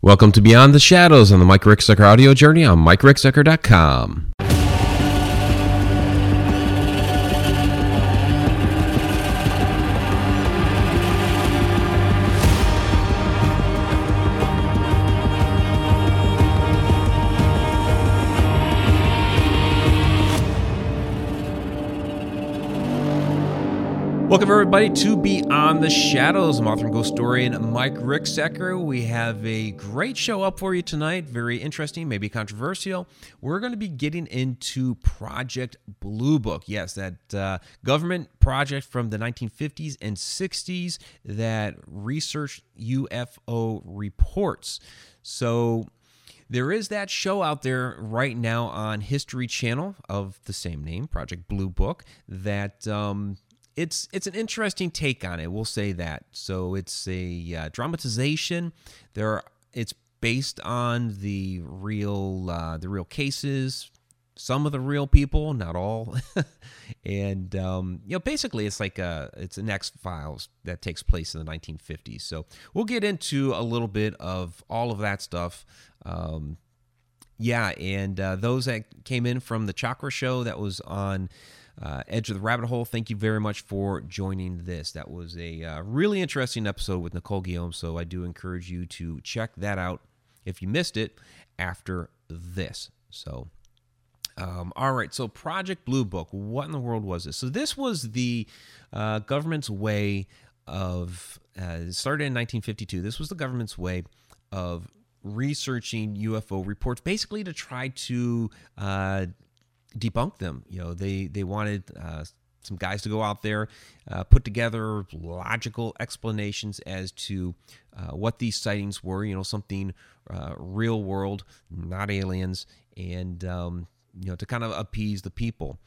Welcome to Beyond the Shadows on the Mike Ricksecker audio journey on MikeRicksecker.com. Welcome, everybody, to Beyond the Shadows. I'm author and ghost historian Mike Ricksecker. We have a great show up for you tonight. Very interesting, maybe controversial. We're going to be getting into Project Blue Book. Yes, that uh, government project from the 1950s and 60s that researched UFO reports. So, there is that show out there right now on History Channel of the same name, Project Blue Book, that um, it's it's an interesting take on it. We'll say that. So it's a uh, dramatization. There, are, it's based on the real uh, the real cases, some of the real people, not all. and um, you know, basically, it's like a it's an X Files that takes place in the 1950s. So we'll get into a little bit of all of that stuff. Um, yeah, and uh, those that came in from the Chakra Show that was on uh, Edge of the Rabbit Hole. Thank you very much for joining this. That was a uh, really interesting episode with Nicole Guillaume. So I do encourage you to check that out if you missed it after this. So, um, all right. So Project Blue Book. What in the world was this? So this was the uh, government's way of. Uh, started in 1952. This was the government's way of researching UFO reports, basically to try to uh, debunk them. You know, they they wanted uh, some guys to go out there, uh, put together logical explanations as to uh, what these sightings were. You know, something uh, real world, not aliens, and um, you know, to kind of appease the people.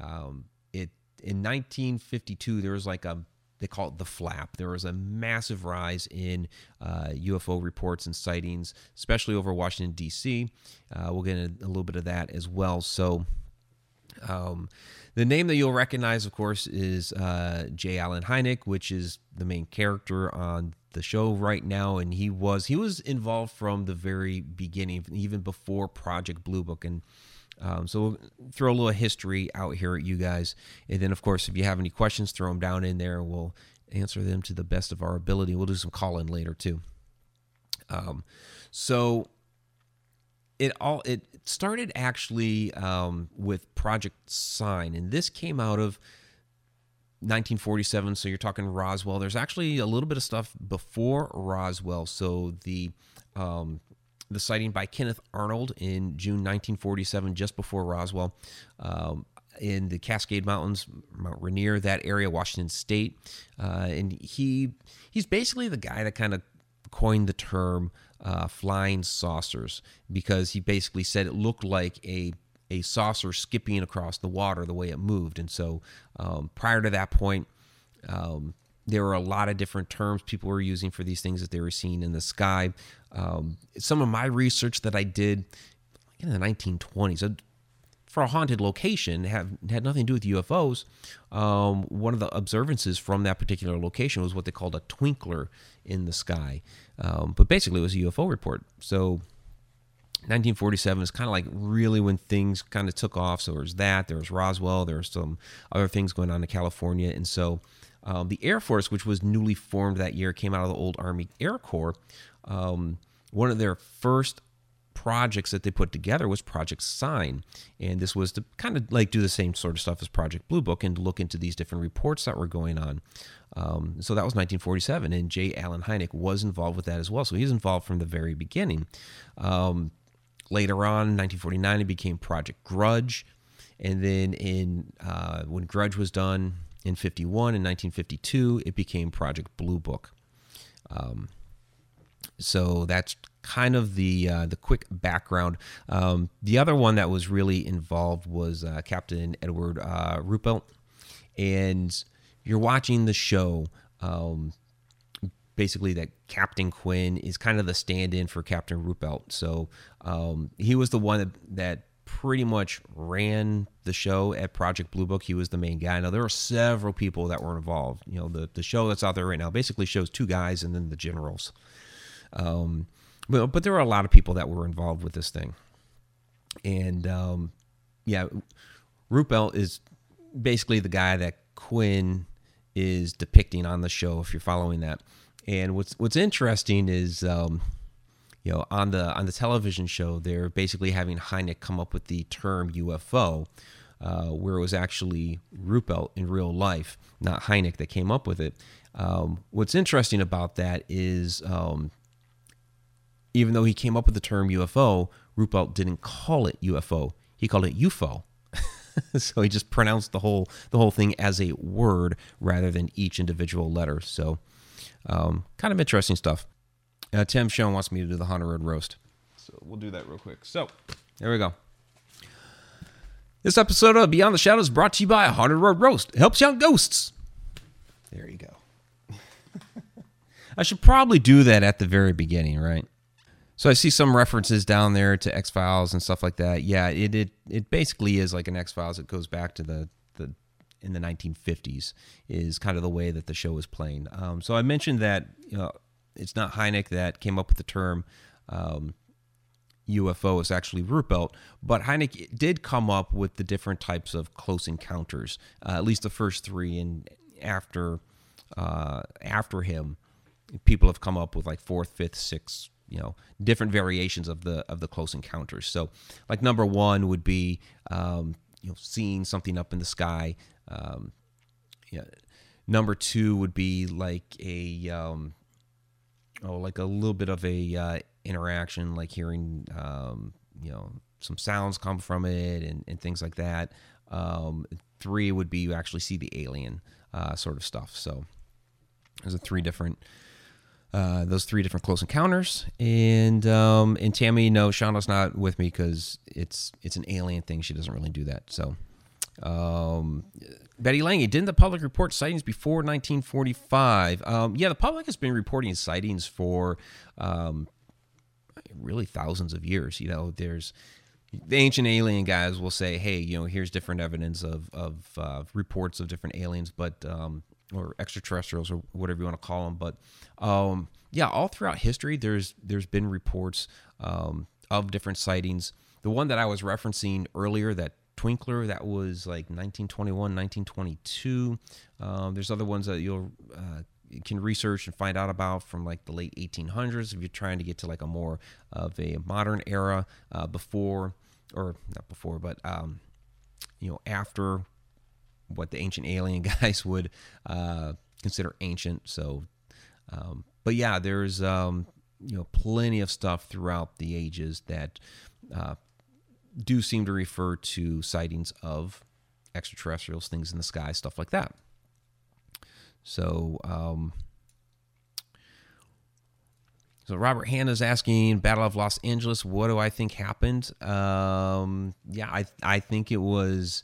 Um, it in 1952 there was like a they call it the flap. There was a massive rise in uh, UFO reports and sightings, especially over Washington, D.C. Uh, we'll get a, a, little bit of that as well. So, um, the name that you'll recognize, of course, is uh, J. Allen Hynek, which is the main character on the show right now, and he was he was involved from the very beginning, even before Project Blue Book, and um, so we'll throw a little history out here at you guys, and then of course, if you have any questions, throw them down in there, we'll answer them to the best of our ability. We'll do some call in later too. Um, so it all it started actually um, with Project Sign, and this came out of 1947. So you're talking Roswell. There's actually a little bit of stuff before Roswell. So the um, the sighting by Kenneth Arnold in June 1947, just before Roswell, um, in the Cascade Mountains, Mount Rainier, that area, Washington State, uh, and he he's basically the guy that kind of coined the term uh, flying saucers because he basically said it looked like a a saucer skipping across the water the way it moved. And so um, prior to that point, um, there were a lot of different terms people were using for these things that they were seeing in the sky. Um, some of my research that I did in the 1920s, for a haunted location have had nothing to do with UFOs. Um, one of the observances from that particular location was what they called a twinkler in the sky, um, but basically it was a UFO report. So 1947 is kind of like really when things kind of took off. So there was that, there was Roswell, there were some other things going on in California, and so um, the Air Force, which was newly formed that year, came out of the old Army Air Corps. Um, one of their first projects that they put together was Project Sign. And this was to kind of like do the same sort of stuff as Project Blue Book and look into these different reports that were going on. Um, so that was 1947, and J. Allen Hynek was involved with that as well. So he's involved from the very beginning. Um, later on, 1949, it became Project Grudge. And then in uh, when Grudge was done in 51 and 1952, it became Project Blue Book. Um, so that's kind of the uh, the quick background. Um, the other one that was really involved was uh, Captain Edward uh, Ruppelt, and you're watching the show. Um, basically, that Captain Quinn is kind of the stand-in for Captain Ruppelt. So um, he was the one that, that pretty much ran the show at Project Blue Book. He was the main guy. Now there are several people that were involved. You know, the the show that's out there right now basically shows two guys and then the generals. Um, well, but there were a lot of people that were involved with this thing, and um, yeah, Ruppelt is basically the guy that Quinn is depicting on the show. If you're following that, and what's what's interesting is. Um, you know, on the on the television show, they're basically having Hynek come up with the term UFO, uh, where it was actually Ruppelt in real life, not Hynek, that came up with it. Um, what's interesting about that is, um, even though he came up with the term UFO, Ruppelt didn't call it UFO. He called it UFO. so he just pronounced the whole the whole thing as a word rather than each individual letter. So, um, kind of interesting stuff. Uh, Tim Schoen wants me to do the Haunted Road roast, so we'll do that real quick. So, there we go. This episode of Beyond the Shadows brought to you by Haunted Road Roast. It helps you out ghosts. There you go. I should probably do that at the very beginning, right? So I see some references down there to X Files and stuff like that. Yeah, it, it it basically is like an X Files. It goes back to the the in the 1950s is kind of the way that the show is playing. Um, so I mentioned that you know it's not Hynek that came up with the term um, UFO. It's actually Ruppelt, but Hynek did come up with the different types of close encounters. Uh, at least the first three, and after uh, after him, people have come up with like fourth, fifth, sixth. You know, different variations of the of the close encounters. So, like number one would be um, you know seeing something up in the sky. Um, yeah. Number two would be like a um, oh, like a little bit of a uh, interaction, like hearing, um, you know, some sounds come from it and, and things like that. Um, three would be you actually see the alien uh, sort of stuff. So there's a three different. Uh, those three different close encounters, and um, and Tammy, no, Shauna's not with me because it's it's an alien thing. She doesn't really do that. So, um, Betty Lange, didn't the public report sightings before 1945? Um, yeah, the public has been reporting sightings for um, really thousands of years. You know, there's the ancient alien guys will say, hey, you know, here's different evidence of, of uh, reports of different aliens, but um, or extraterrestrials or whatever you want to call them. But um, yeah, all throughout history, there's there's been reports um, of different sightings. The one that I was referencing earlier that Twinkler that was like 1921, 1922. Um, there's other ones that you'll uh, can research and find out about from like the late 1800s if you're trying to get to like a more of a modern era uh, before or not before but um, you know after what the ancient alien guys would uh, consider ancient so um, but yeah there's um, you know plenty of stuff throughout the ages that uh, do seem to refer to sightings of extraterrestrials, things in the sky, stuff like that. So, um, so Robert Hanna's asking Battle of Los Angeles. What do I think happened? Um, yeah, I I think it was.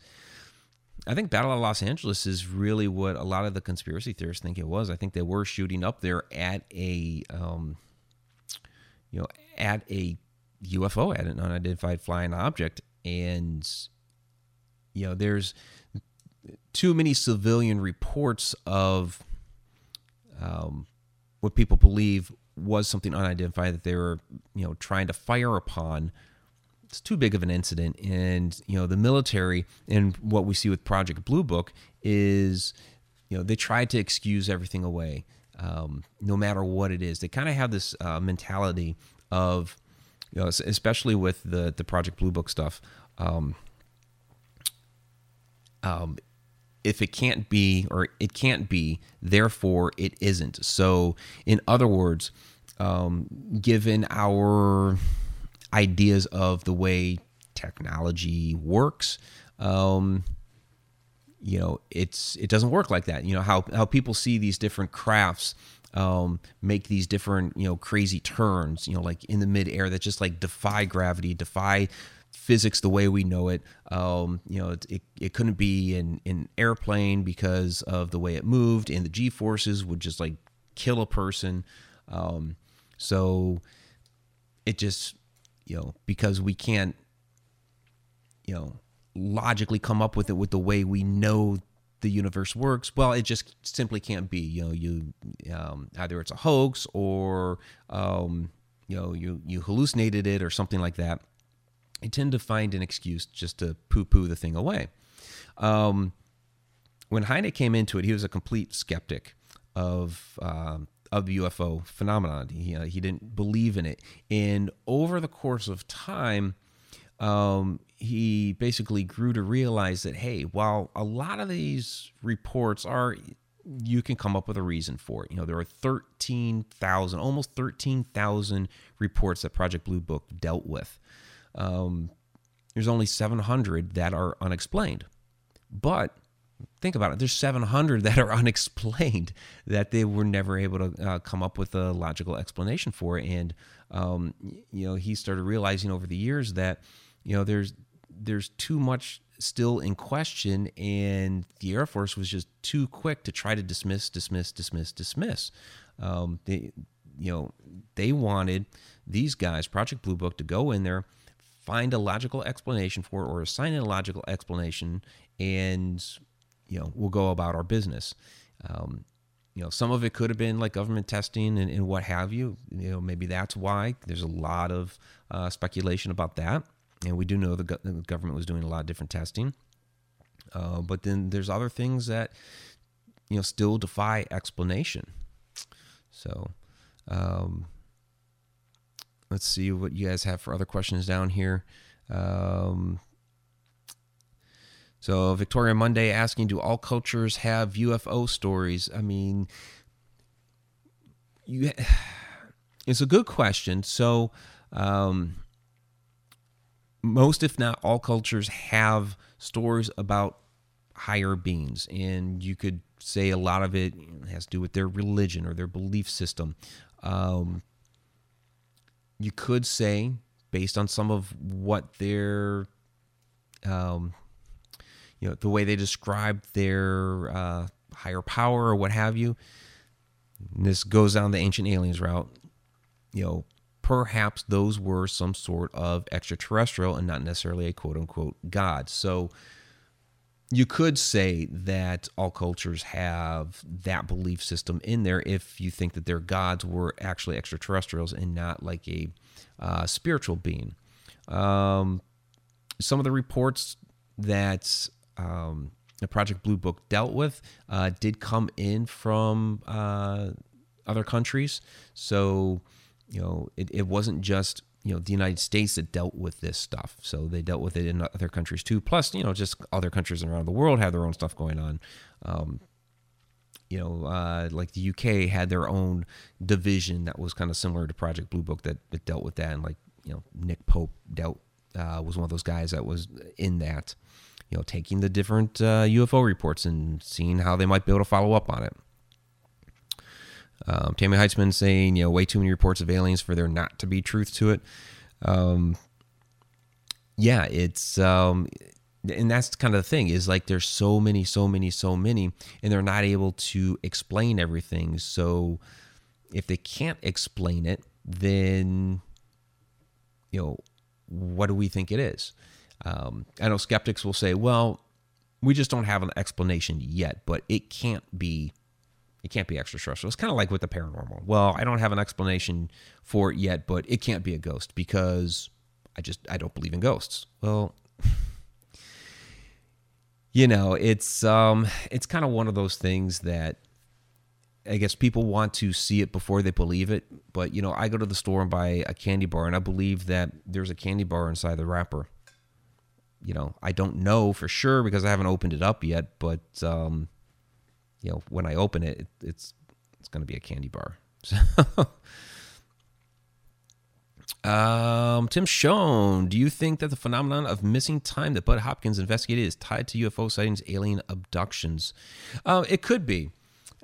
I think Battle of Los Angeles is really what a lot of the conspiracy theorists think it was. I think they were shooting up there at a, um, you know, at a UFO at an unidentified flying object. And, you know, there's too many civilian reports of um, what people believe was something unidentified that they were, you know, trying to fire upon. It's too big of an incident. And, you know, the military and what we see with Project Blue Book is, you know, they try to excuse everything away, um, no matter what it is. They kind of have this uh, mentality of, you know, especially with the the Project Blue Book stuff. Um, um, if it can't be or it can't be, therefore it isn't. So, in other words, um, given our ideas of the way technology works, um, you know, it's it doesn't work like that. You know how how people see these different crafts um, make these different, you know, crazy turns, you know, like in the midair that just like defy gravity, defy physics the way we know it. Um, you know, it, it, it, couldn't be an, an airplane because of the way it moved, and the G forces would just like kill a person. Um, so it just, you know, because we can't, you know, logically come up with it with the way we know the universe works. Well, it just simply can't be. You know, you um, either it's a hoax or um, you know you you hallucinated it or something like that, you tend to find an excuse just to poo-poo the thing away. Um, when Hynek came into it, he was a complete skeptic of um, of the UFO phenomenon. He uh, he didn't believe in it, and over the course of time, um, he basically grew to realize that hey, while a lot of these reports are you can come up with a reason for it. You know, there are 13,000, almost 13,000 reports that Project Blue Book dealt with. Um, there's only 700 that are unexplained. But think about it there's 700 that are unexplained that they were never able to uh, come up with a logical explanation for. And um, you know he started realizing over the years that you know there's there's too much still in question and the air force was just too quick to try to dismiss dismiss dismiss dismiss. Um, they you know they wanted these guys project blue book to go in there find a logical explanation for or assign a logical explanation and you know we'll go about our business. Um, you know some of it could have been like government testing and, and, what have you. You know maybe that's why. There's a lot of uh, speculation about that. And we do know the, go- the, government was doing a lot of different testing. Uh, but then there's other things that you know still defy explanation. So um, let's see what you guys have for other questions down here. Um, so Victoria Monday asking, do all cultures have UFO stories? I mean, you, it's a good question. So um, most, if not all, cultures have stories about higher beings, and you could say a lot of it has to do with their religion or their belief system. Um, you could say, based on some of what their um, you know the way they describe their uh, higher power or what have you. And this goes down the ancient aliens route. You know, perhaps those were some sort of extraterrestrial and not necessarily a quote unquote god. So you could say that all cultures have that belief system in there if you think that their gods were actually extraterrestrials and not like a uh, spiritual being. Um, some of the reports that um, the Project Blue Book dealt with uh, did come in from uh, other countries. So, you know, it, it wasn't just you know the United States that dealt with this stuff. So they dealt with it in other countries too. Plus, you know, just other countries around the world have their own stuff going on. Um, you know, uh, like the UK had their own division that was kind of similar to Project Blue Book that, that dealt with that, and like you know, Nick Pope dealt uh, was one of those guys that was in that you know, taking the different uh, UFO reports and seeing how they might be able to follow up on it. Um, Tammy Heitzman saying, you know, way too many reports of aliens for there not to be truth to it. Um, yeah, it's, um, and that's kind of the thing is like there's so many, so many, so many, and they're not able to explain everything. So if they can't explain it, then, you know, what do we think it is? Um, I know skeptics will say, well, we just don't have an explanation yet, but it can't be it can't be extraterrestrial. It's kind of like with the paranormal. Well, I don't have an explanation for it yet, but it can't be a ghost because I just I don't believe in ghosts. Well, you know, it's um it's kind of one of those things that I guess people want to see it before they believe it. But you know, I go to the store and buy a candy bar, and I believe that there's a candy bar inside the wrapper you know, I don't know for sure because I haven't opened it up yet. But um, you know, when I open it, it it's it's going to be a candy bar. So um, Tim Schoen, do you think that the phenomenon of missing time that Bud Hopkins investigated is tied to UFO sightings, alien abductions? Uh, it could be.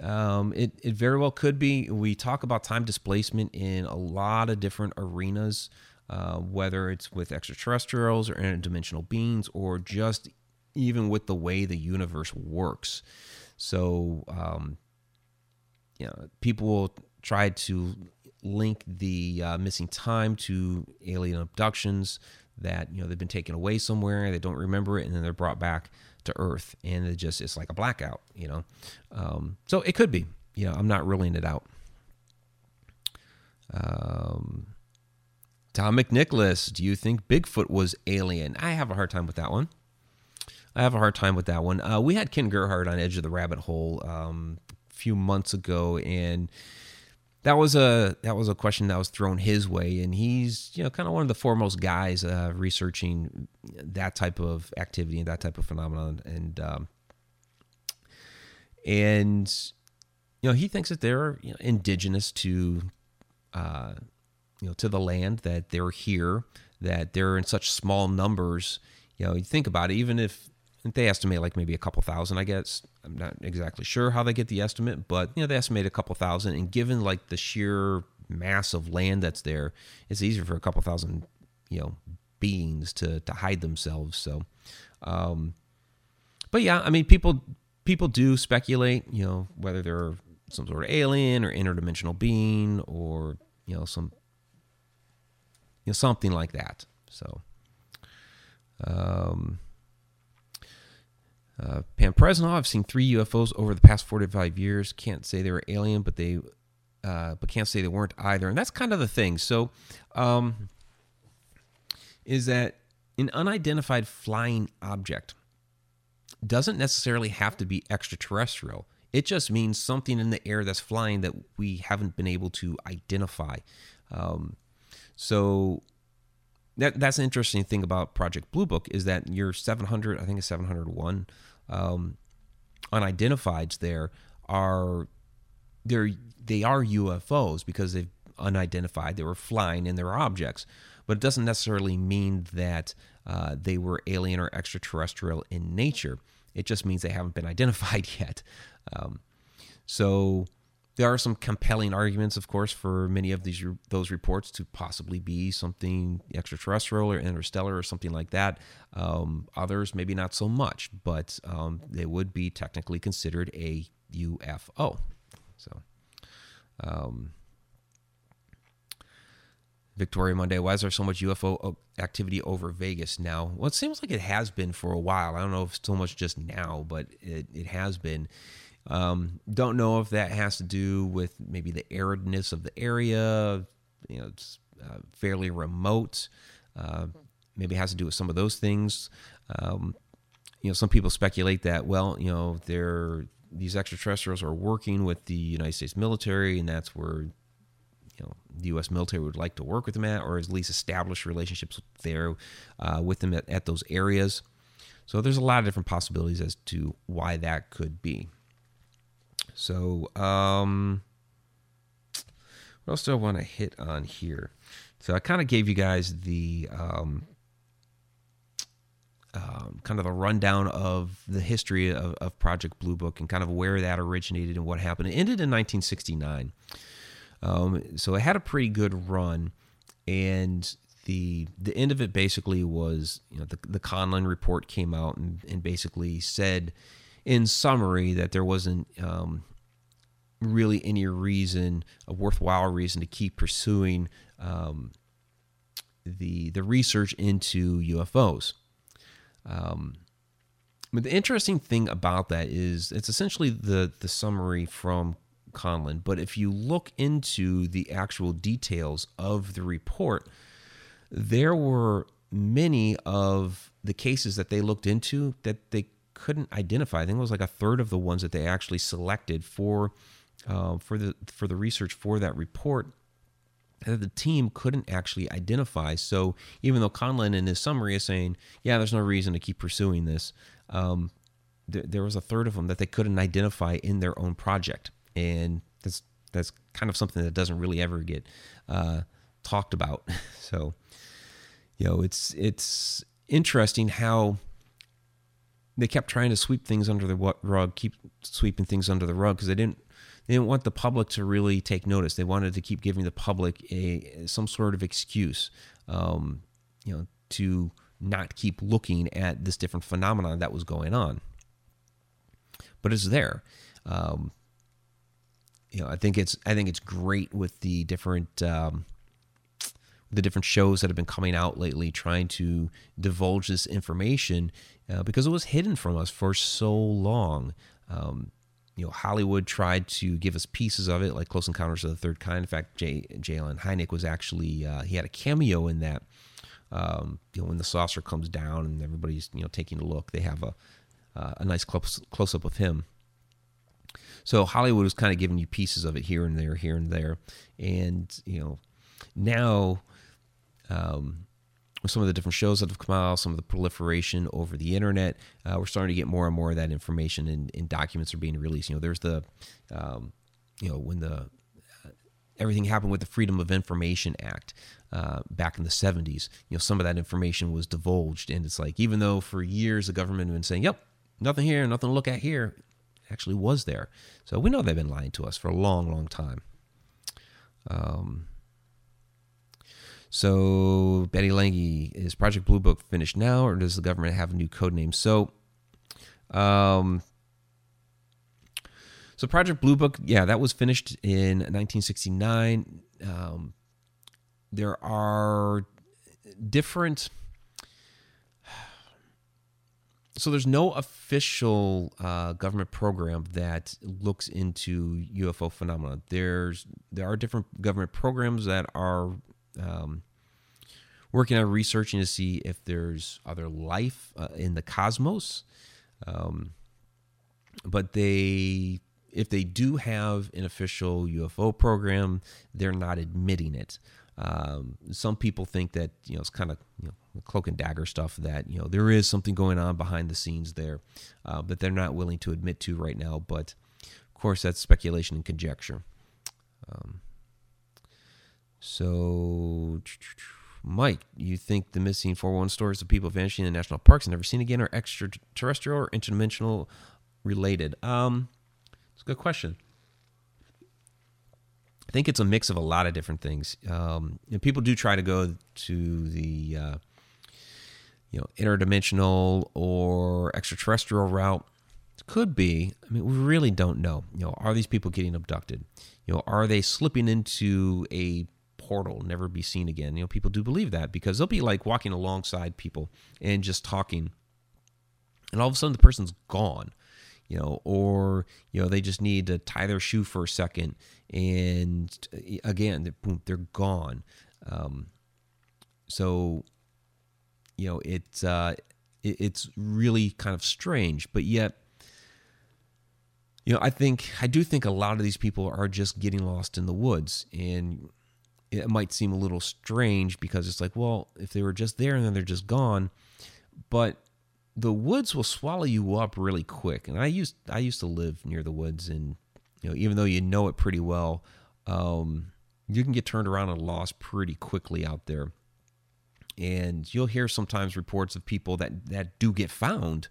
Um, it, it very well could be. We talk about time displacement in a lot of different arenas. Uh, whether it's with extraterrestrials or interdimensional beings or just even with the way the universe works. So, um, you know, people will try to link the uh, missing time to alien abductions that you know they've been taken away somewhere they don't remember it and then they're brought back to earth and it just it's like a blackout you know um, so it could be you know i'm not ruling it out um, Tom McNicholas, do you think Bigfoot was alien? I have a hard time with that one. I have a hard time with that one. Uh, we had Ken Gerhard on Edge of the Rabbit Hole um, a few months ago, and that was a that was a question that was thrown his way, and he's you know kind of one of the foremost guys uh, researching that type of activity and that type of phenomenon, and um, and you know he thinks that they're you know, indigenous to uh, you know to the land that they're here, that they're in such small numbers. You know, you think about it, even if they estimate like maybe a couple thousand, I guess. I'm not exactly sure how they get the estimate, but you know, they estimate a couple thousand. And given like the sheer mass of land that's there, it's easier for a couple thousand, you know, beings to to hide themselves. So, um, but yeah, I mean, people people do speculate, you know, whether they're some sort of alien or interdimensional being or you know some you know something like that. So, um, uh, Pam Presnell, I've seen three UFOs over the past 45 years. Can't say they were alien, but they, uh, but can't say they weren't either. And that's kind of the thing. So, um, is that an unidentified flying object doesn't necessarily have to be extraterrestrial. It just means something in the air that's flying that we haven't been able to identify. Um, so that that's an interesting thing about Project Blue Book is that your 700, I think it's 701 um, unidentifieds there are they're they are UFOs because they've unidentified. They were flying and they're objects, but it doesn't necessarily mean that uh, they were alien or extraterrestrial in nature. It just means they haven't been identified yet. Um, so there are some compelling arguments, of course, for many of these those reports to possibly be something extraterrestrial or interstellar or something like that. Um, others, maybe not so much, but um, they would be technically considered a UFO. So, um, Victoria Monday, why is there so much UFO activity over Vegas now? Well, it seems like it has been for a while. I don't know if so much just now, but it, it has been. Um, don't know if that has to do with maybe the aridness of the area. You know, it's uh, fairly remote. Uh, maybe it has to do with some of those things. Um, you know, some people speculate that well, you know, they're these extraterrestrials are working with the United States military, and that's where you know the U.S. military would like to work with them at, or at least establish relationships there uh, with them at, at those areas. So there's a lot of different possibilities as to why that could be. So, um, what else do I want to hit on here? So I kind of gave you guys the um, um, kind of a rundown of the history of, of, Project Blue Book and kind of where that originated and what happened. It ended in 1969. Um, so it had a pretty good run, and the the end of it basically was you know the the Condon report came out and, and basically said in summary that there wasn't um, really any reason, a worthwhile reason to keep pursuing um, the the research into UFOs. Um, but the interesting thing about that is it's essentially the the summary from Condon. But if you look into the actual details of the report, there were many of the cases that they looked into that they couldn't identify. I think it was like a third of the ones that they actually selected for uh, for the for the research for that report that the team couldn't actually identify. So even though Condon in his summary is saying, "Yeah, there's no reason to keep pursuing this," um, th- there was a third of them that they couldn't identify in their own project, and that's that's kind of something that doesn't really ever get uh, talked about. so you know, it's it's interesting how they kept trying to sweep things under the rug, keep sweeping things under the rug because they didn't they didn't want the public to really take notice. They wanted to keep giving the public a some sort of excuse, um, you know, to not keep looking at this different phenomenon that was going on. But it's there. Um, you know, I think it's I think it's great with the different um, the different shows that have been coming out lately trying to divulge this information uh, because it was hidden from us for so long. Um, you know, Hollywood tried to give us pieces of it, like Close Encounters of the Third Kind. In fact, Jay, J. Allen Hynek was actually uh, he had a cameo in that. Um, you know, when the saucer comes down and everybody's you know taking a look, they have a uh, a nice close close up of him. So Hollywood was kind of giving you pieces of it here and there, here and there, and you know, now um, with some of the different shows that have come out, some of the proliferation over the internet, uh, we're starting to get more and more of that information, and, documents are being released. You know, there's the, um, you know, when the uh, everything happened with the Freedom of Information Act uh, back in the 70s. You know, some of that information was divulged, and it's like even though for years the government had been saying, "Yep, nothing here, nothing to look at here," actually was there. So we know they've been lying to us for a long, long time. Um, so Betty Lange, is Project Blue Book finished now, or does the government have a new code name? So, um, so Project Blue Book, yeah, that was finished in 1969. Um, there are different. So there's no official uh, government program that looks into UFO phenomena. There's there are different government programs that are um, working on researching to see if there's other life uh, in the cosmos. Um, but they, if they do have an official UFO program, they're not admitting it. Um, some people think that you know it's kind of you know cloak and dagger stuff that you know there is something going on behind the scenes there uh, that they're not willing to admit to right now. But of course, that's speculation and conjecture. Um, so, Mike, you think the missing 411 stories of people vanishing in national parks and never seen again are extraterrestrial or interdimensional related? Um, it's a good question. I think it's a mix of a lot of different things. Um, and people do try to go to the uh, you know interdimensional or extraterrestrial route. It could be. I mean, we really don't know. You know, are these people getting abducted? You know, are they slipping into a portal, never be seen again. You know, people do believe that because they'll be like walking alongside people and just talking, and all of a sudden the person's gone. You know, or you know they just need to tie their shoe for a second, and again, they're, boom, they're gone. Um, so, you know, it's uh, it, it's really kind of strange, but yet you know, I think I do think a lot of these people are just getting lost in the woods, and it might seem a little strange because it's like, well, if they were just there and then they're just gone, but the woods will swallow you up really quick. And I used I used to live near the woods, and you know, even though you know it pretty well, um, you can get turned around and lost pretty quickly out there. And you'll hear sometimes reports of people that that do get found,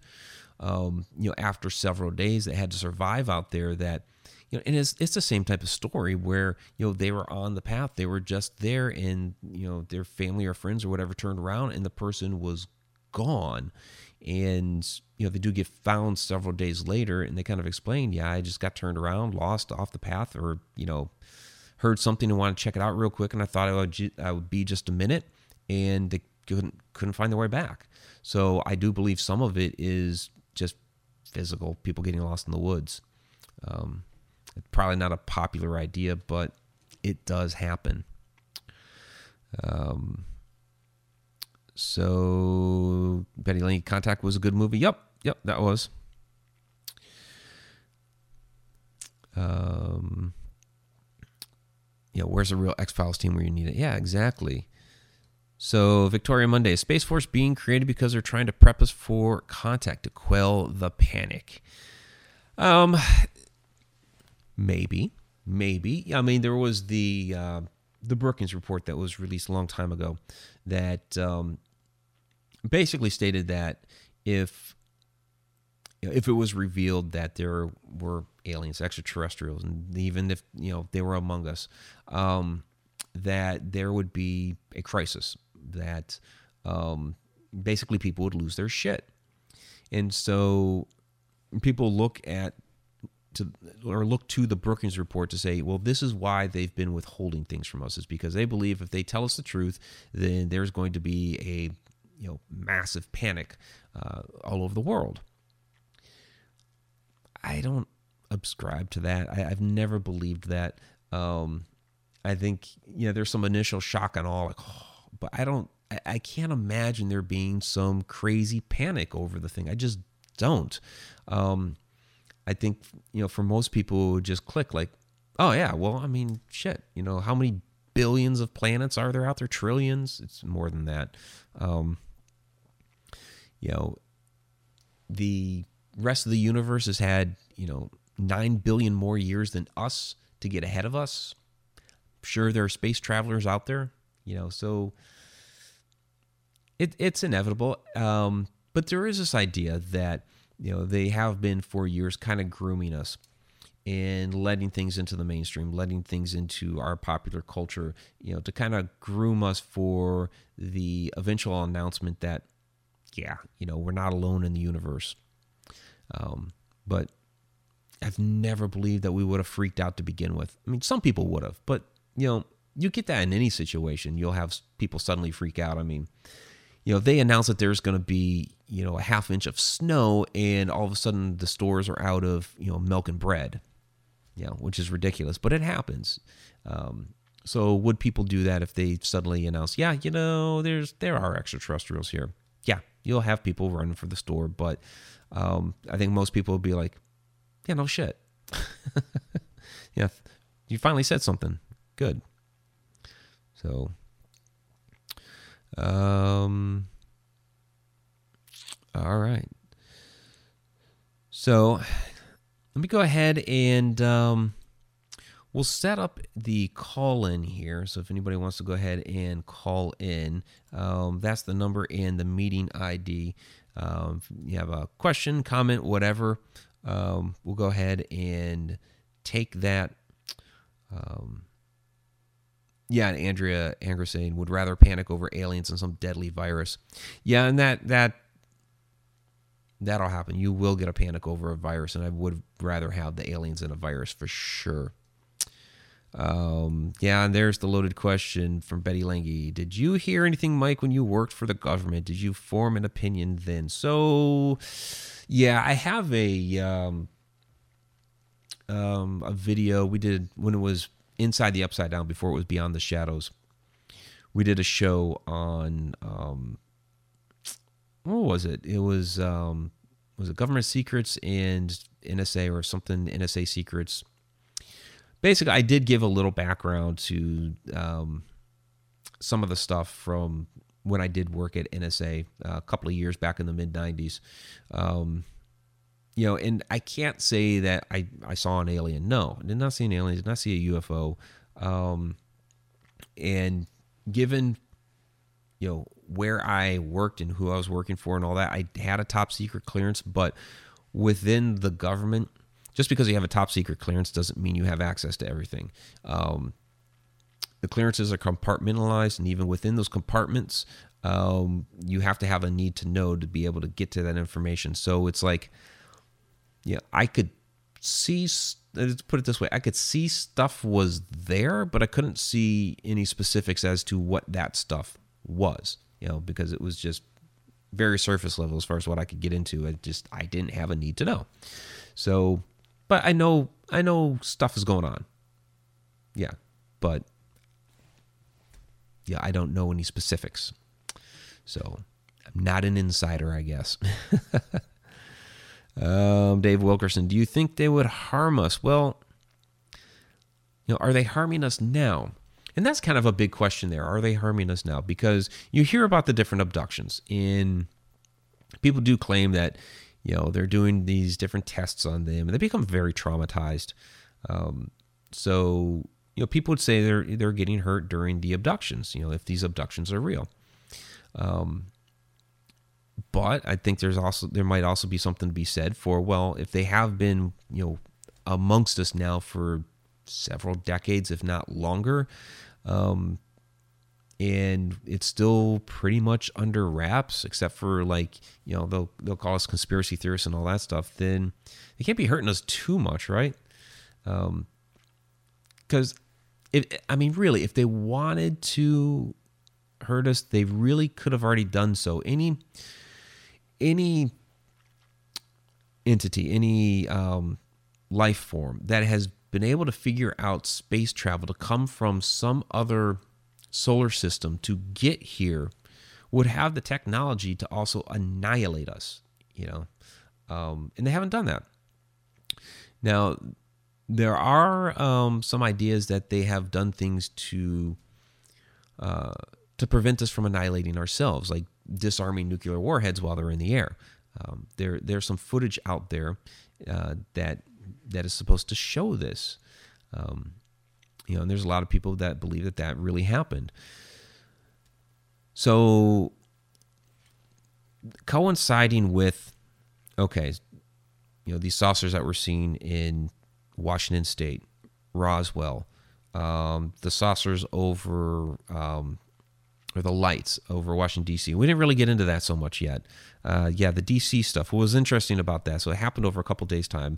um, you know, after several days that had to survive out there that you know, and it's it's the same type of story where you know they were on the path, they were just there, and you know their family or friends or whatever turned around, and the person was gone, and you know they do get found several days later, and they kind of explain, yeah, I just got turned around, lost off the path, or you know heard something and wanted to check it out real quick, and I thought I would I would be just a minute, and they couldn't couldn't find their way back. So I do believe some of it is just physical, people getting lost in the woods. Um, probably not a popular idea, but it does happen. Um, so Betty Lange Contact was a good movie. Yep, yep, that was. Um, yeah, where's the real X Files team where you need it? Yeah, exactly. So, Victoria Monday, Space Force being created because they're trying to prep us for contact to quell the panic. Um, Maybe, maybe. I mean, there was the uh, the Brookings report that was released a long time ago that um, basically stated that if if it was revealed that there were aliens, extraterrestrials, and even if you know they were among us, um, that there would be a crisis. That um, basically people would lose their shit, and so people look at to or look to the Brookings report to say, well, this is why they've been withholding things from us, is because they believe if they tell us the truth, then there's going to be a you know massive panic uh, all over the world. I don't subscribe to that. I, have never believed that. Um, I think you know there's some initial shock and all, like, oh, but I don't. I, I can't imagine there being some crazy panic over the thing. I just don't. Um, I think you know for most people would just click like, oh yeah, well I mean shit, you know how many billions of planets are there out there? Trillions? It's more than that. Um, you know, the rest of the universe has had you know nine billion more years than us to get ahead of us. Sure, there are space travelers out there, you know, so it, it's inevitable. Um, but there is this idea that you know they have been for years kind of grooming us and letting things into the mainstream letting things into our popular culture you know to kind of groom us for the eventual announcement that yeah you know we're not alone in the universe. Um, but i've never believed that we would have freaked out to begin with. I mean some people would have but you know you get that in any situation you'll have people suddenly freak out. I mean you know, they announce that there's going to be, you know, a half inch of snow and all of a sudden the stores are out of, you know, milk and bread, you know, which is ridiculous, but it happens. Um, so would people do that if they suddenly announce, yeah, you know, there's there are extraterrestrials here? Yeah, you'll have people running for the store, but um, I think most people would be like, yeah, no shit. yeah, you finally said something. Good. So um, all right. So let me go ahead and um, we'll set up the call in here. So if anybody wants to go ahead and call in, um, that's the number and the meeting ID. Um, you have a question, comment, whatever, um, we'll go ahead and take that. Um, yeah, and Andrea Angerson would rather panic over aliens than some deadly virus. Yeah, and that that that'll happen. You will get a panic over a virus, and I would rather have the aliens than a virus for sure. Um, yeah, and there's the loaded question from Betty Lange. Did you hear anything, Mike, when you worked for the government? Did you form an opinion then? So, yeah, I have a um, um, a video we did when it was inside the upside down before it was beyond the shadows we did a show on um, what was it? It was um, was it government secrets and nsa or something nsa secrets. Basically i did give a little background to um, some of the stuff from when i did work at nsa uh, a couple of years back in the mid 90s um, you know, and I can't say that I, I saw an alien. No, I did not see an alien. Did not see a UFO. Um, and given, you know, where I worked and who I was working for and all that, I had a top secret clearance. But within the government, just because you have a top secret clearance doesn't mean you have access to everything. Um, the clearances are compartmentalized, and even within those compartments, um, you have to have a need to know to be able to get to that information. So it's like yeah, I could see. Let's put it this way: I could see stuff was there, but I couldn't see any specifics as to what that stuff was. You know, because it was just very surface level as far as what I could get into. I just I didn't have a need to know. So, but I know I know stuff is going on. Yeah, but yeah, I don't know any specifics. So, I'm not an insider, I guess. Um, Dave Wilkerson, do you think they would harm us? Well, you know, are they harming us now? And that's kind of a big question there. Are they harming us now? Because you hear about the different abductions, In people do claim that you know they're doing these different tests on them, and they become very traumatized. Um, so you know, people would say they're they're getting hurt during the abductions. You know, if these abductions are real. Um, but I think there's also there might also be something to be said for well, if they have been you know amongst us now for several decades, if not longer, um, and it's still pretty much under wraps, except for like you know they'll they'll call us conspiracy theorists and all that stuff. Then they can't be hurting us too much, right? Because um, if I mean, really, if they wanted to hurt us, they really could have already done so. Any any entity, any um, life form that has been able to figure out space travel to come from some other solar system to get here would have the technology to also annihilate us, you know. Um, and they haven't done that. Now, there are um, some ideas that they have done things to uh, to prevent us from annihilating ourselves, like disarming nuclear warheads while they're in the air. Um, there, there's some footage out there uh, that that is supposed to show this. Um, you know, and there's a lot of people that believe that that really happened. So, coinciding with, okay, you know, these saucers that we're seeing in Washington State, Roswell, um, the saucers over, um, or the lights over Washington, D.C. We didn't really get into that so much yet. Uh, yeah, the D.C. stuff. What was interesting about that, so it happened over a couple days' time.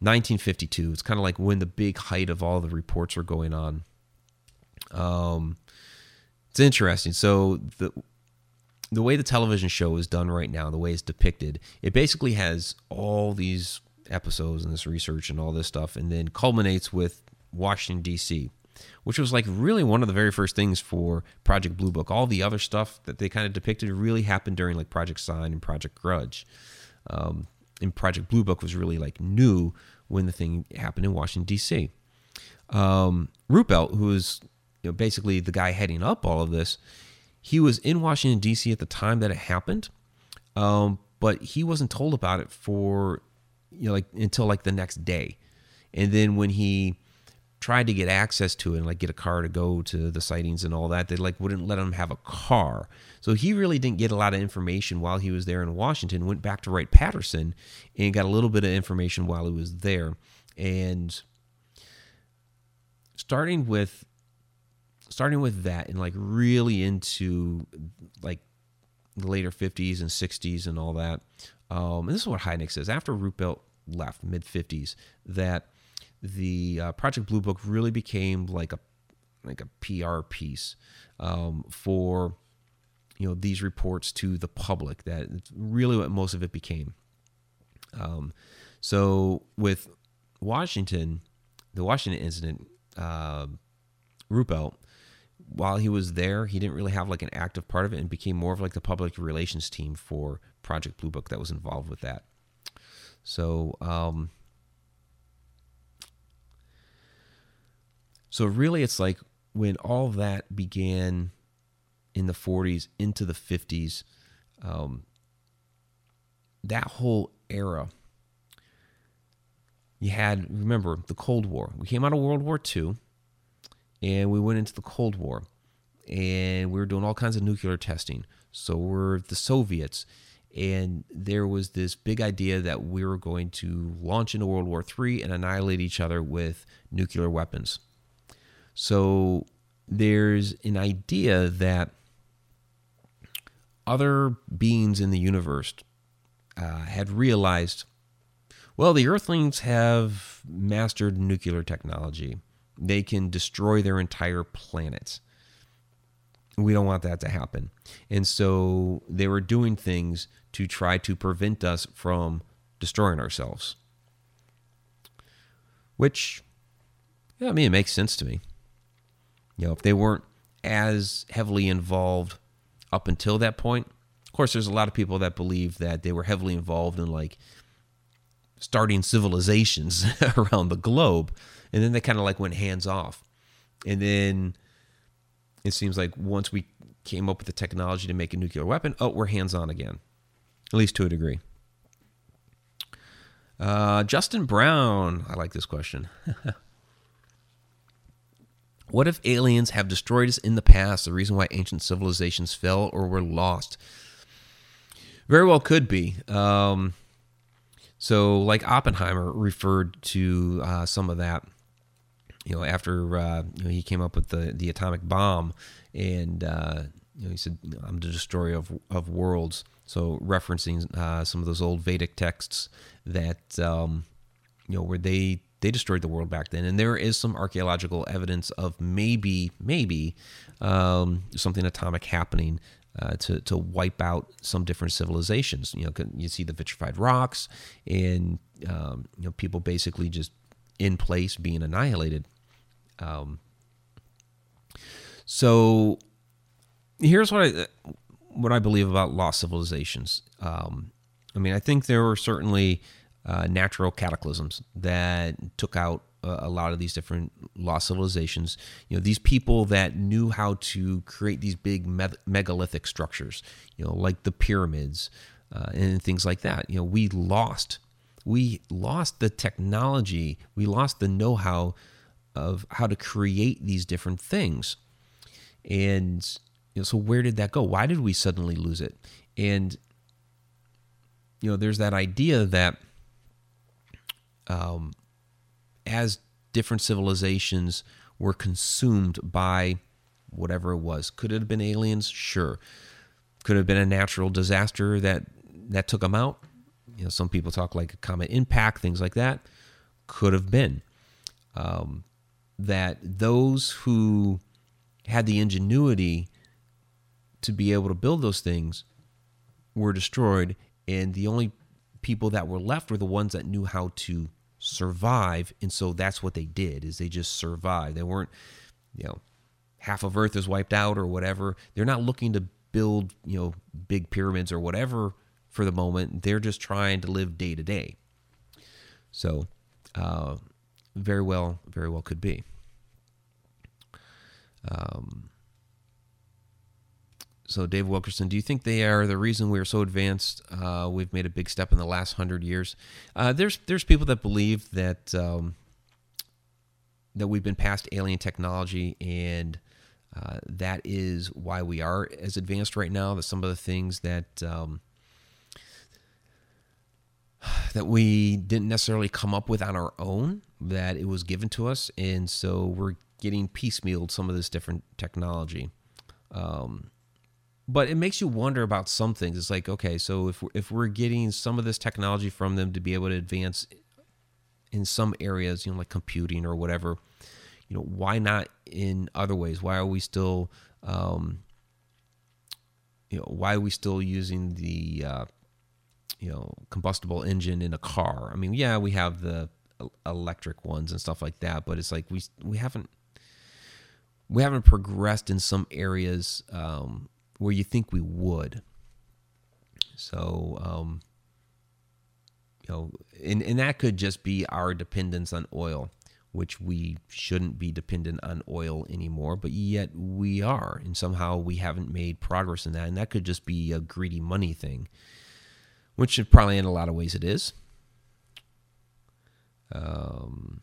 1952. It's kind of like when the big height of all the reports were going on. Um, it's interesting. So the the way the television show is done right now, the way it's depicted, it basically has all these episodes and this research and all this stuff, and then culminates with Washington D.C., which was like really one of the very first things for Project Blue Book. All the other stuff that they kind of depicted really happened during like Project Sign and Project Grudge. Um, and Project Blue Book was really like new when the thing happened in Washington D.C. Um, Ruppelt, who was you know, basically the guy heading up all of this, he was in Washington D.C. at the time that it happened, um, but he wasn't told about it for you know like until like the next day, and then when he tried to get access to it and like get a car to go to the sightings and all that, they like wouldn't let him have a car. So he really didn't get a lot of information while he was there in Washington. Went back to Wright Patterson and got a little bit of information while he was there. And starting with starting with that and like really into like the later 50s and 60s and all that. Um, and this is what Hynek says after Ruppelt left, mid 50s, that the uh, Project Blue Book really became like a like a PR piece um, for you know these reports to the public. That really what most of it became. Um, so with Washington, the Washington incident, uh, while he was there, he didn't really have like an active part of it, and became more of like the public relations team for Project Blue Book that was involved with that. So um, So really, it's like when all that began in the 40s into the 50s, um, that whole era. You had, remember, the Cold War. We came out of World War II and we went into the Cold War and we were doing all kinds of nuclear testing. So were the Soviets. And there was this big idea that we were going to launch into World War III and annihilate each other with nuclear weapons. So there's an idea that other beings in the universe uh, had realized well, the Earthlings have mastered nuclear technology. They can destroy their entire planet. We don't want that to happen. And so they were doing things to try to prevent us from destroying ourselves. Which, yeah, I mean, it makes sense to me. You know, if they weren't as heavily involved up until that point, of course, there's a lot of people that believe that they were heavily involved in like starting civilizations around the globe, and then they kind of like went hands off. And then it seems like once we came up with the technology to make a nuclear weapon, oh, we're hands on again, at least to a degree. Uh, Justin Brown, I like this question. What if aliens have destroyed us in the past, the reason why ancient civilizations fell or were lost? Very well could be. Um, so, like Oppenheimer referred to uh, some of that, you know, after uh, you know, he came up with the, the atomic bomb, and uh, you know, he said, "I'm the destroyer of of worlds." So, referencing uh, some of those old Vedic texts that um, you know where they they destroyed the world back then, and there is some archaeological evidence of maybe, maybe um, something atomic happening uh, to to wipe out some different civilizations. You know, you see the vitrified rocks, and um, you know people basically just in place being annihilated. Um, so here's what I what I believe about lost civilizations. Um, I mean, I think there were certainly uh, natural cataclysms that took out a lot of these different lost civilizations. You know, these people that knew how to create these big megalithic structures, you know, like the pyramids uh, and things like that. You know, we lost, we lost the technology, we lost the know-how of how to create these different things. And you know, so where did that go? Why did we suddenly lose it? And you know, there's that idea that um, as different civilizations were consumed by whatever it was. Could it have been aliens? Sure. Could have been a natural disaster that that took them out? You know, some people talk like a comet impact, things like that. Could have been. Um, that those who had the ingenuity to be able to build those things were destroyed, and the only people that were left were the ones that knew how to survive and so that's what they did is they just survived. They weren't you know half of earth is wiped out or whatever. They're not looking to build you know big pyramids or whatever for the moment. They're just trying to live day to day. So uh, very well very well could be. Um, so, Dave Wilkerson, do you think they are the reason we're so advanced? Uh, we've made a big step in the last hundred years. Uh, there's there's people that believe that um, that we've been past alien technology, and uh, that is why we are as advanced right now. That some of the things that um, that we didn't necessarily come up with on our own, that it was given to us, and so we're getting piecemealed some of this different technology. Um, but it makes you wonder about some things. It's like, okay, so if we're, if we're getting some of this technology from them to be able to advance in some areas, you know, like computing or whatever, you know, why not in other ways? Why are we still, um, you know, why are we still using the, uh, you know, combustible engine in a car? I mean, yeah, we have the electric ones and stuff like that, but it's like we we haven't we haven't progressed in some areas. Um, where you think we would. So, um, you know, and, and that could just be our dependence on oil, which we shouldn't be dependent on oil anymore, but yet we are. And somehow we haven't made progress in that. And that could just be a greedy money thing, which probably in a lot of ways it is. Um,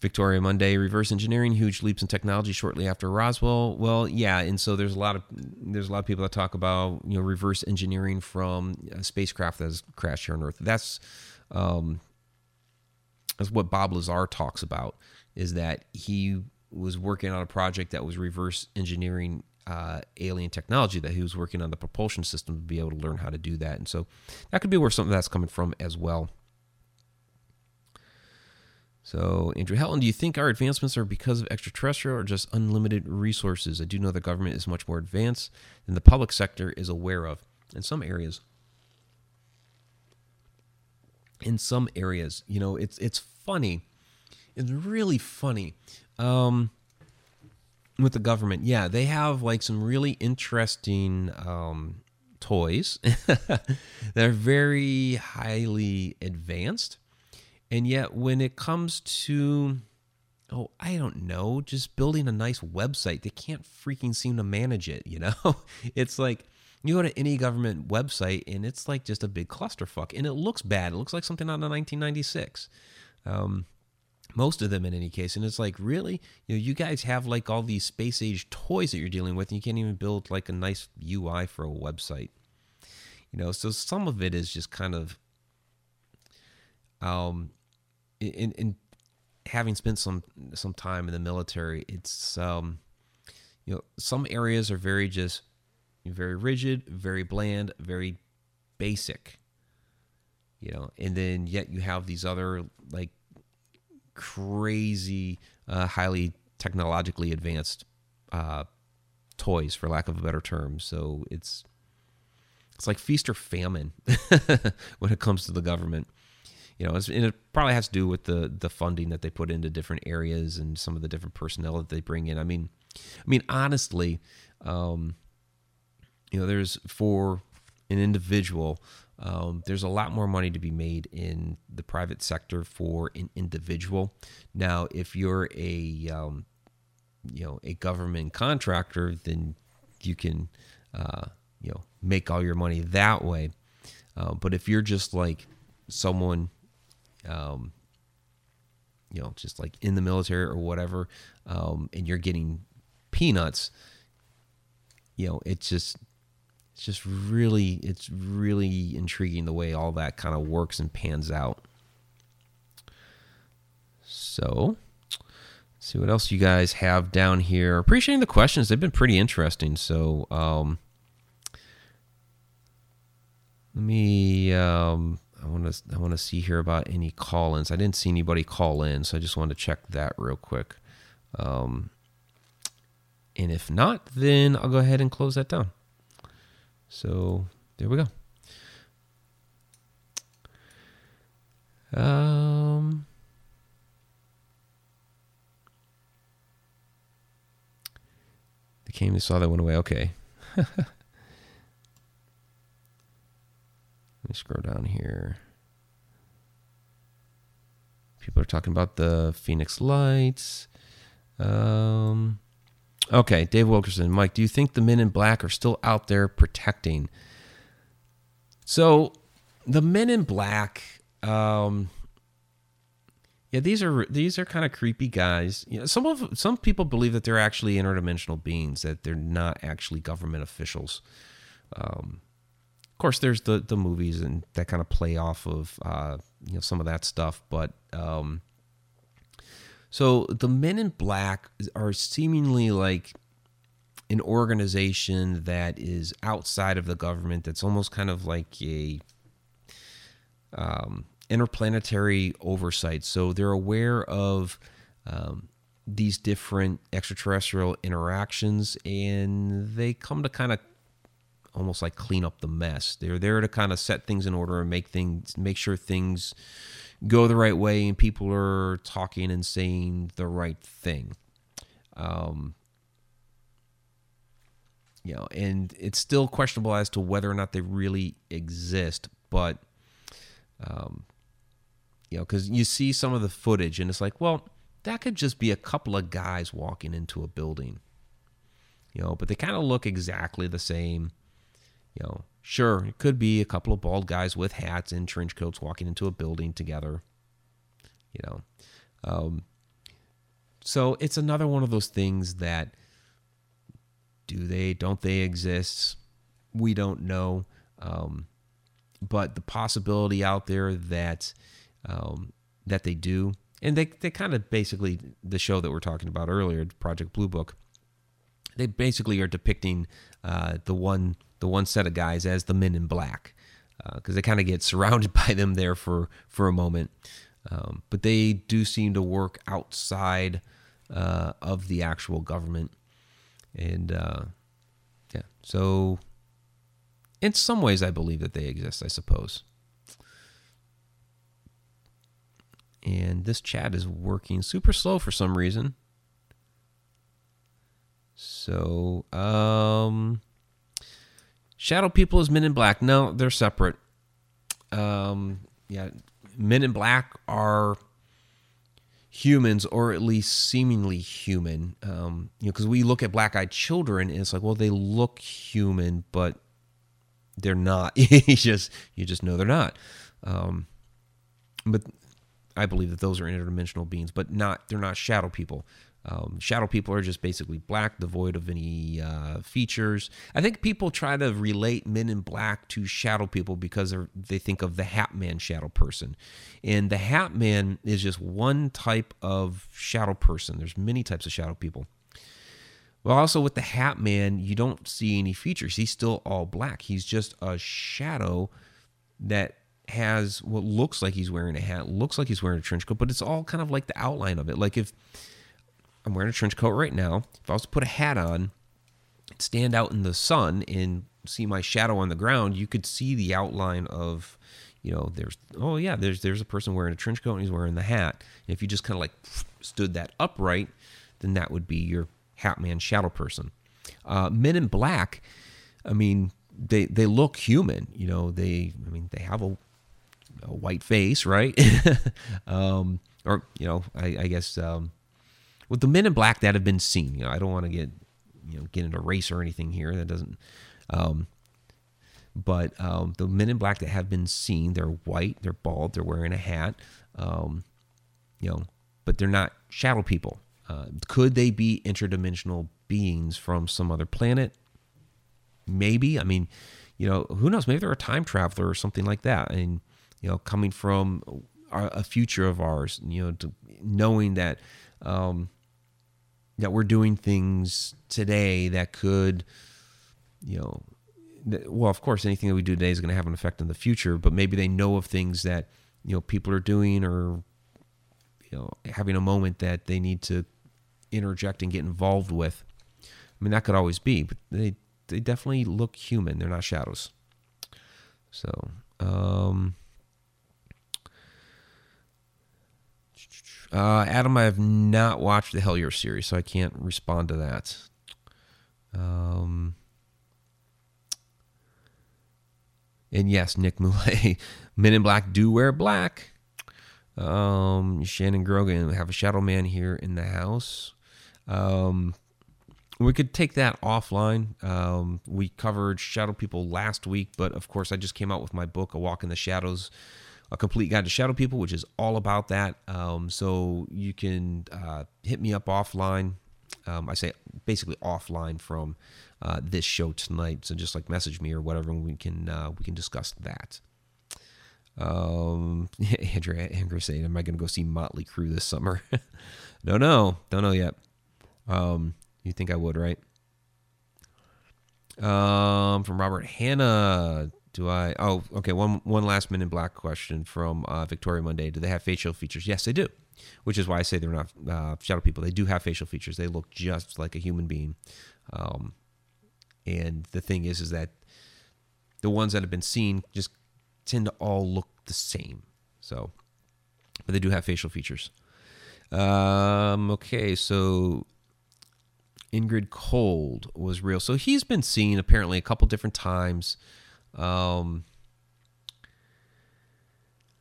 Victoria Monday, reverse engineering, huge leaps in technology shortly after Roswell. Well, yeah, and so there's a lot of there's a lot of people that talk about you know reverse engineering from a spacecraft that has crashed here on Earth. That's um, that's what Bob Lazar talks about. Is that he was working on a project that was reverse engineering uh, alien technology that he was working on the propulsion system to be able to learn how to do that, and so that could be where something that's coming from as well. So, Andrew Helton, do you think our advancements are because of extraterrestrial or just unlimited resources? I do know the government is much more advanced than the public sector is aware of in some areas. In some areas, you know, it's it's funny. It's really funny. Um, with the government, yeah, they have like some really interesting um, toys that are very highly advanced and yet, when it comes to, oh, I don't know, just building a nice website, they can't freaking seem to manage it, you know? it's like you go to any government website and it's like just a big clusterfuck. And it looks bad. It looks like something out of 1996. Um, most of them in any case and it's like really you know you guys have like all these space age toys that you're dealing with and you can't even build like a nice ui for a website you know so some of it is just kind of um in, in having spent some some time in the military, it's um, you know some areas are very just very rigid, very bland, very basic. You know, and then yet you have these other like crazy, uh, highly technologically advanced uh, toys, for lack of a better term. So it's it's like feast or famine when it comes to the government. You know, and it probably has to do with the the funding that they put into different areas and some of the different personnel that they bring in. I mean, I mean honestly, um, you know, there's for an individual, um, there's a lot more money to be made in the private sector for an individual. Now, if you're a um, you know a government contractor, then you can uh, you know make all your money that way. Uh, but if you're just like someone, um, you know, just like in the military or whatever, um, and you're getting peanuts, you know, it's just it's just really it's really intriguing the way all that kind of works and pans out. So, see what else you guys have down here. Appreciating the questions; they've been pretty interesting. So, um, let me. Um, I want to. I want to see here about any call-ins. I didn't see anybody call in, so I just wanted to check that real quick. Um, and if not, then I'll go ahead and close that down. So there we go. Um, they came, they saw that went away. Okay. Let me scroll down here. People are talking about the Phoenix Lights. Um, Okay, Dave Wilkerson. Mike, do you think the men in black are still out there protecting? So, the men in black, um, yeah, these are these are kind of creepy guys. You know, some of some people believe that they're actually interdimensional beings, that they're not actually government officials. Um, of course, there's the the movies and that kind of play off of uh, you know some of that stuff, but um, so the Men in Black are seemingly like an organization that is outside of the government. That's almost kind of like a um, interplanetary oversight. So they're aware of um, these different extraterrestrial interactions, and they come to kind of almost like clean up the mess. They're there to kind of set things in order and make things, make sure things go the right way and people are talking and saying the right thing. Um, you know, and it's still questionable as to whether or not they really exist, but, um, you know, because you see some of the footage and it's like, well, that could just be a couple of guys walking into a building, you know, but they kind of look exactly the same, you know, Sure, it could be a couple of bald guys with hats and trench coats walking into a building together. You know, um, so it's another one of those things that do they, don't they exist? We don't know. Um, but the possibility out there that um, that they do, and they they kind of basically the show that we're talking about earlier, Project Blue Book. They basically are depicting uh, the one the one set of guys as the men in black because uh, they kind of get surrounded by them there for for a moment. Um, but they do seem to work outside uh, of the actual government, and uh, yeah. So, in some ways, I believe that they exist. I suppose. And this chat is working super slow for some reason. So, um, Shadow People is Men in Black. No, they're separate. Um, yeah, Men in Black are humans, or at least seemingly human. Um, you know, because we look at black-eyed children, and it's like, well, they look human, but they're not. you just you just know they're not. Um, but I believe that those are interdimensional beings, but not they're not shadow people. Um, shadow people are just basically black, devoid of any uh, features. I think people try to relate men in black to shadow people because they think of the Hat Man shadow person. And the Hat Man is just one type of shadow person. There's many types of shadow people. Well, also with the Hat Man, you don't see any features. He's still all black. He's just a shadow that has what looks like he's wearing a hat, looks like he's wearing a trench coat, but it's all kind of like the outline of it. Like if I'm wearing a trench coat right now. If I was to put a hat on, stand out in the sun and see my shadow on the ground, you could see the outline of, you know, there's oh yeah, there's there's a person wearing a trench coat and he's wearing the hat. And if you just kind of like stood that upright, then that would be your hat man shadow person. Uh, Men in Black, I mean, they they look human. You know, they I mean they have a, a white face, right? um, or you know, I, I guess um, with the Men in Black that have been seen. You know, I don't want to get you know get into race or anything here. That doesn't. Um, but um, the Men in Black that have been seen, they're white, they're bald, they're wearing a hat. Um, you know, but they're not shadow people. Uh, could they be interdimensional beings from some other planet? Maybe. I mean, you know, who knows? Maybe they're a time traveler or something like that. And, you know, coming from a future of ours, you know, to knowing that, um, that we're doing things today that could, you know, well, of course, anything that we do today is going to have an effect in the future, but maybe they know of things that, you know, people are doing or, you know, having a moment that they need to interject and get involved with. I mean, that could always be, but they they definitely look human. They're not shadows. So, um, uh, Adam, I have not watched the Hellier series, so I can't respond to that. Um, and yes, Nick Moulet, Men in Black do wear black. Um, Shannon Grogan, have a Shadow Man here in the house. Um, we could take that offline. Um, we covered Shadow People last week, but of course, I just came out with my book, A Walk in the Shadows, a complete guide to Shadow People, which is all about that. Um, so you can uh, hit me up offline. Um, I say basically offline from uh, this show tonight. So just like message me or whatever, and we can uh, we can discuss that. Um, Andrew, Andrew saying, "Am I going to go see Motley Crue this summer?" no, no, don't know yet. Um, you think I would, right? Um, from Robert Hannah. Do I? Oh, okay. One one last minute Black question from uh, Victoria Monday. Do they have facial features? Yes, they do. Which is why I say they're not uh, shadow people. They do have facial features. They look just like a human being. Um, and the thing is, is that the ones that have been seen just tend to all look the same. So, but they do have facial features. Um, okay, so Indrid Cold was real. So he's been seen apparently a couple different times. Um,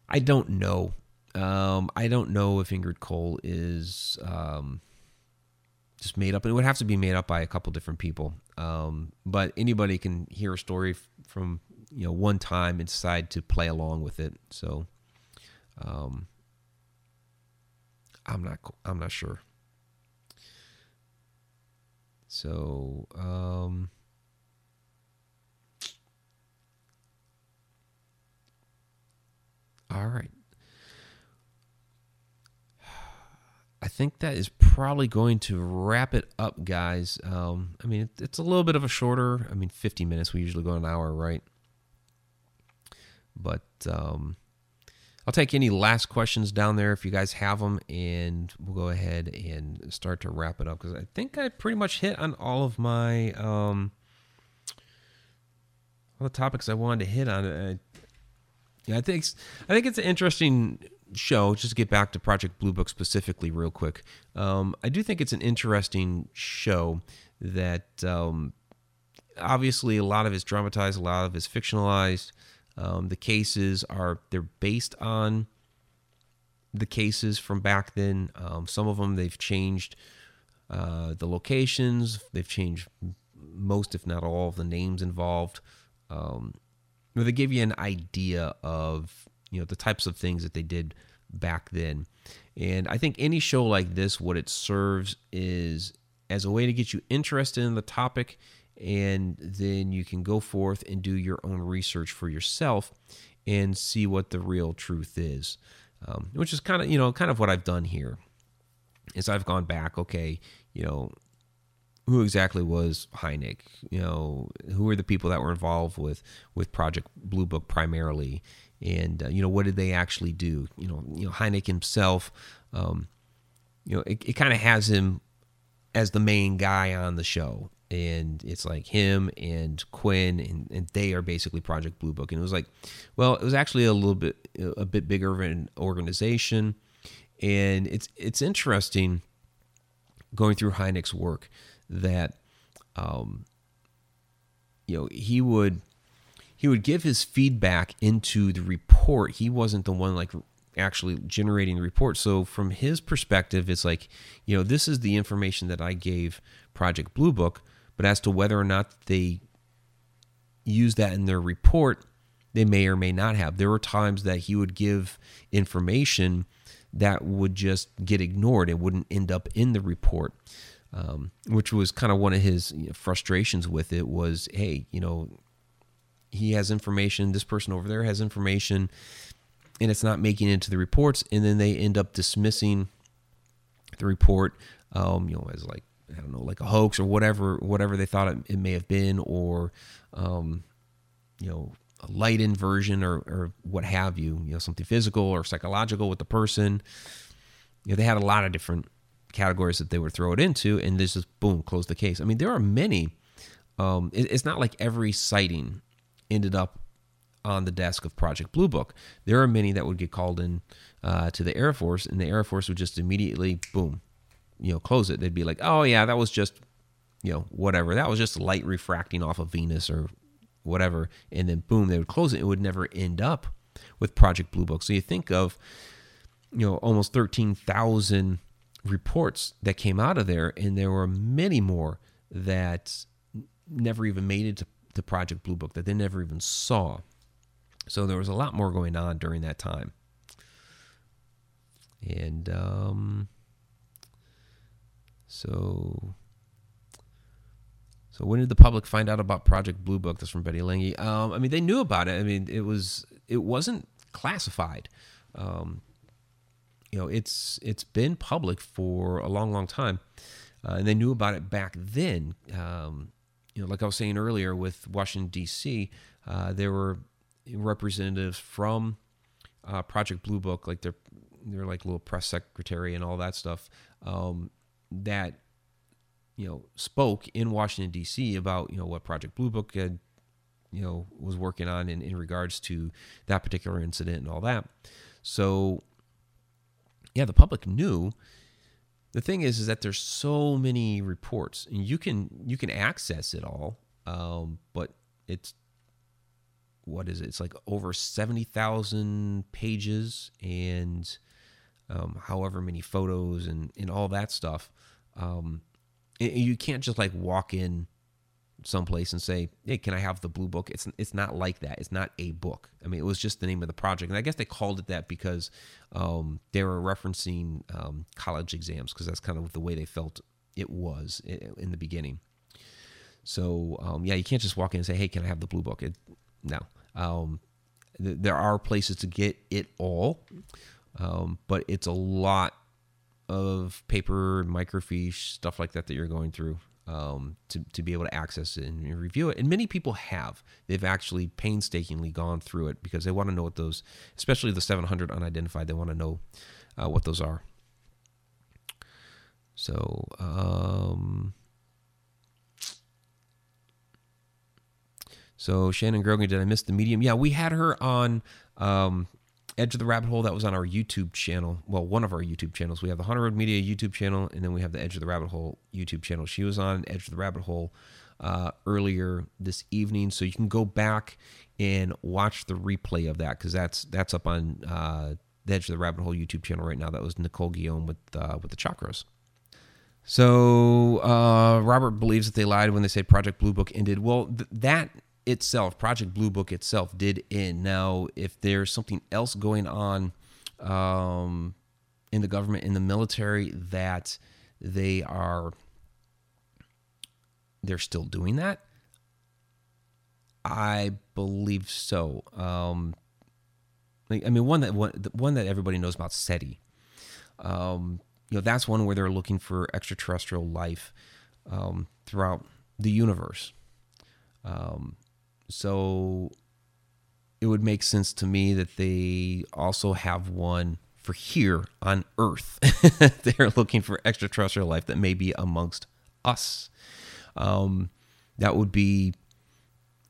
I don't know. Um, I don't know if Indrid Cold is um, just made up. It would have to be made up by a couple different people. Um, but anybody can hear a story from you know one time and decide to play along with it. So um, I'm not. I'm not sure. So, um, all right. I think that is probably going to wrap it up, guys. Um, I mean, it's a little bit of a shorter. I mean, 50 minutes. We usually go an hour, right? But um, I'll take any last questions down there if you guys have them, and we'll go ahead and start to wrap it up because I think I pretty much hit on all of my um, all the topics I wanted to hit on. I, yeah, I think I think it's an interesting show. Just to get back to Project Blue Book specifically, real quick. Um, I do think it's an interesting show that um, obviously a lot of it's dramatized, a lot of it's fictionalized. Um, the cases are they're based on the cases from back then. Um, some of them they've changed uh, the locations. They've changed most, if not all, of the names involved. Um, they give you an idea of you know the types of things that they did back then. And I think any show like this, what it serves is as a way to get you interested in the topic and then you can go forth and do your own research for yourself and see what the real truth is um, which is kind of you know kind of what i've done here is i've gone back okay you know who exactly was Hynek? You know, who were the people that were involved with with Project Blue Book primarily, and uh, you know what did they actually do? You know, you know Hynek himself. Um, you know, it, it kind of has him as the main guy on the show, and it's like him and Quinn, and, and they are basically Project Blue Book. And it was like, well, it was actually a little bit a bit bigger of an organization, and it's it's interesting going through Hynek's work that, um, you know, he would he would give his feedback into the report. He wasn't the one like actually generating the report. So from his perspective, it's like, you know, this is the information that I gave Project Blue Book, but as to whether or not they use that in their report, they may or may not have. There were times that he would give information that would just get ignored. It wouldn't end up in the report, um, which was kind of one of his frustrations with it. Was hey, you know, he has information. This person over there has information, and it's not making it into the reports. And then they end up dismissing the report, um, you know, as like I don't know, like a hoax or whatever, whatever they thought it, it may have been, or um, you know, a light inversion or, or what have you, you know, something physical or psychological with the person. You know, they had a lot of different categories that they would throw it into, and this just boom, close the case. I mean, there are many. Um, it, it's not like every sighting ended up on the desk of Project Blue Book. There are many that would get called in uh, to the Air Force, and the Air Force would just immediately boom, you know, close it. They'd be like, "Oh yeah, that was just, you know, whatever. That was just light refracting off of Venus or whatever," and then boom, they would close it. It would never end up with Project Blue Book. So you think of, you know, almost thirteen thousand reports that came out of there, and there were many more that never even made it to Project Blue Book that they never even saw. So there was a lot more going on during that time. And um, so, so when did the public find out about Project Blue Book? That's from Betty Lange. Um, I mean, they knew about it. I mean, it was it wasn't classified. Um, you know, it's it's been public for a long, long time, uh, and they knew about it back then. Um, you know, like I was saying earlier with Washington D.C., uh, there were representatives from uh, Project Blue Book, like they're they're like little press secretary and all that stuff, um, that you know spoke in Washington D.C. about you know what Project Blue Book had you know was working on in, in regards to that particular incident and all that. So yeah, the public knew. The thing is is that there's so many reports and you can you can access it all um, but it's what is it? It's like over 70,000 pages and um, however many photos and, and all that stuff. Um, you can't just like walk in someplace and say, "Hey, can I have the blue book?" It's it's not like that. It's not a book. I mean, it was just the name of the project, and I guess they called it that because um, they were referencing um, college exams because that's kind of the way they felt it was in the beginning. So um, yeah, you can't just walk in and say, "Hey, can I have the blue book?" It, no. Um, th- there are places to get it all, um, but it's a lot of paper, microfiche, stuff like that that you're going through um, to, to be able to access it and review it. And many people have. They've actually painstakingly gone through it because they want to know what those, especially the 700 unidentified, they want to know uh, what those are. So, um, so Shannon Grogan, did I miss the medium? Yeah, we had her on um, Edge of the Rabbit Hole, that was on our YouTube channel. Well, one of our YouTube channels. We have the Haunted Road Media YouTube channel, and then we have the Edge of the Rabbit Hole YouTube channel. She was on Edge of the Rabbit Hole uh, earlier this evening, so you can go back and watch the replay of that because that's that's up on uh, the Edge of the Rabbit Hole YouTube channel right now. That was Nicole Guillaume with uh, with the chakras. So uh, Robert believes that they lied when they said Project Blue Book ended. Well, th- that itself, Project Blue Book itself, did end. Now, if there's something else going on um, in the government, in the military, that they are they're still doing that, I believe so. Um, I mean, one that one, one that everybody knows about SETI. Um, you know, that's one where they're looking for extraterrestrial life um, throughout the universe. Um, so it would make sense to me that they also have one for here on Earth. They're looking for extraterrestrial life that may be amongst us. um, that would be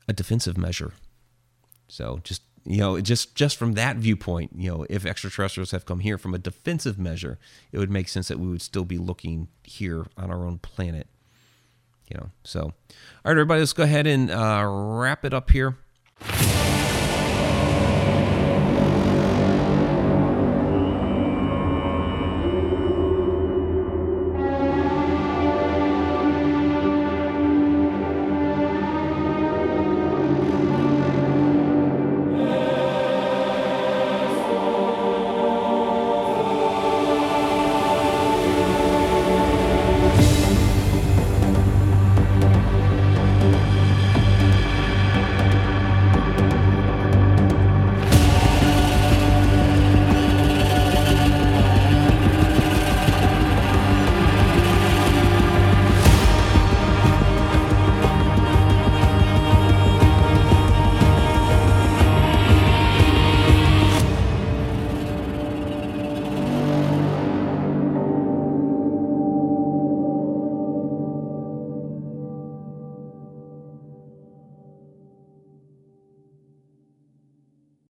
a defensive measure. So just you know, just just from that viewpoint, you know, if extraterrestrials have come here from a defensive measure, it would make sense that we would still be looking here on our own planet. You know, so all right, everybody, let's go ahead and uh, wrap it up here.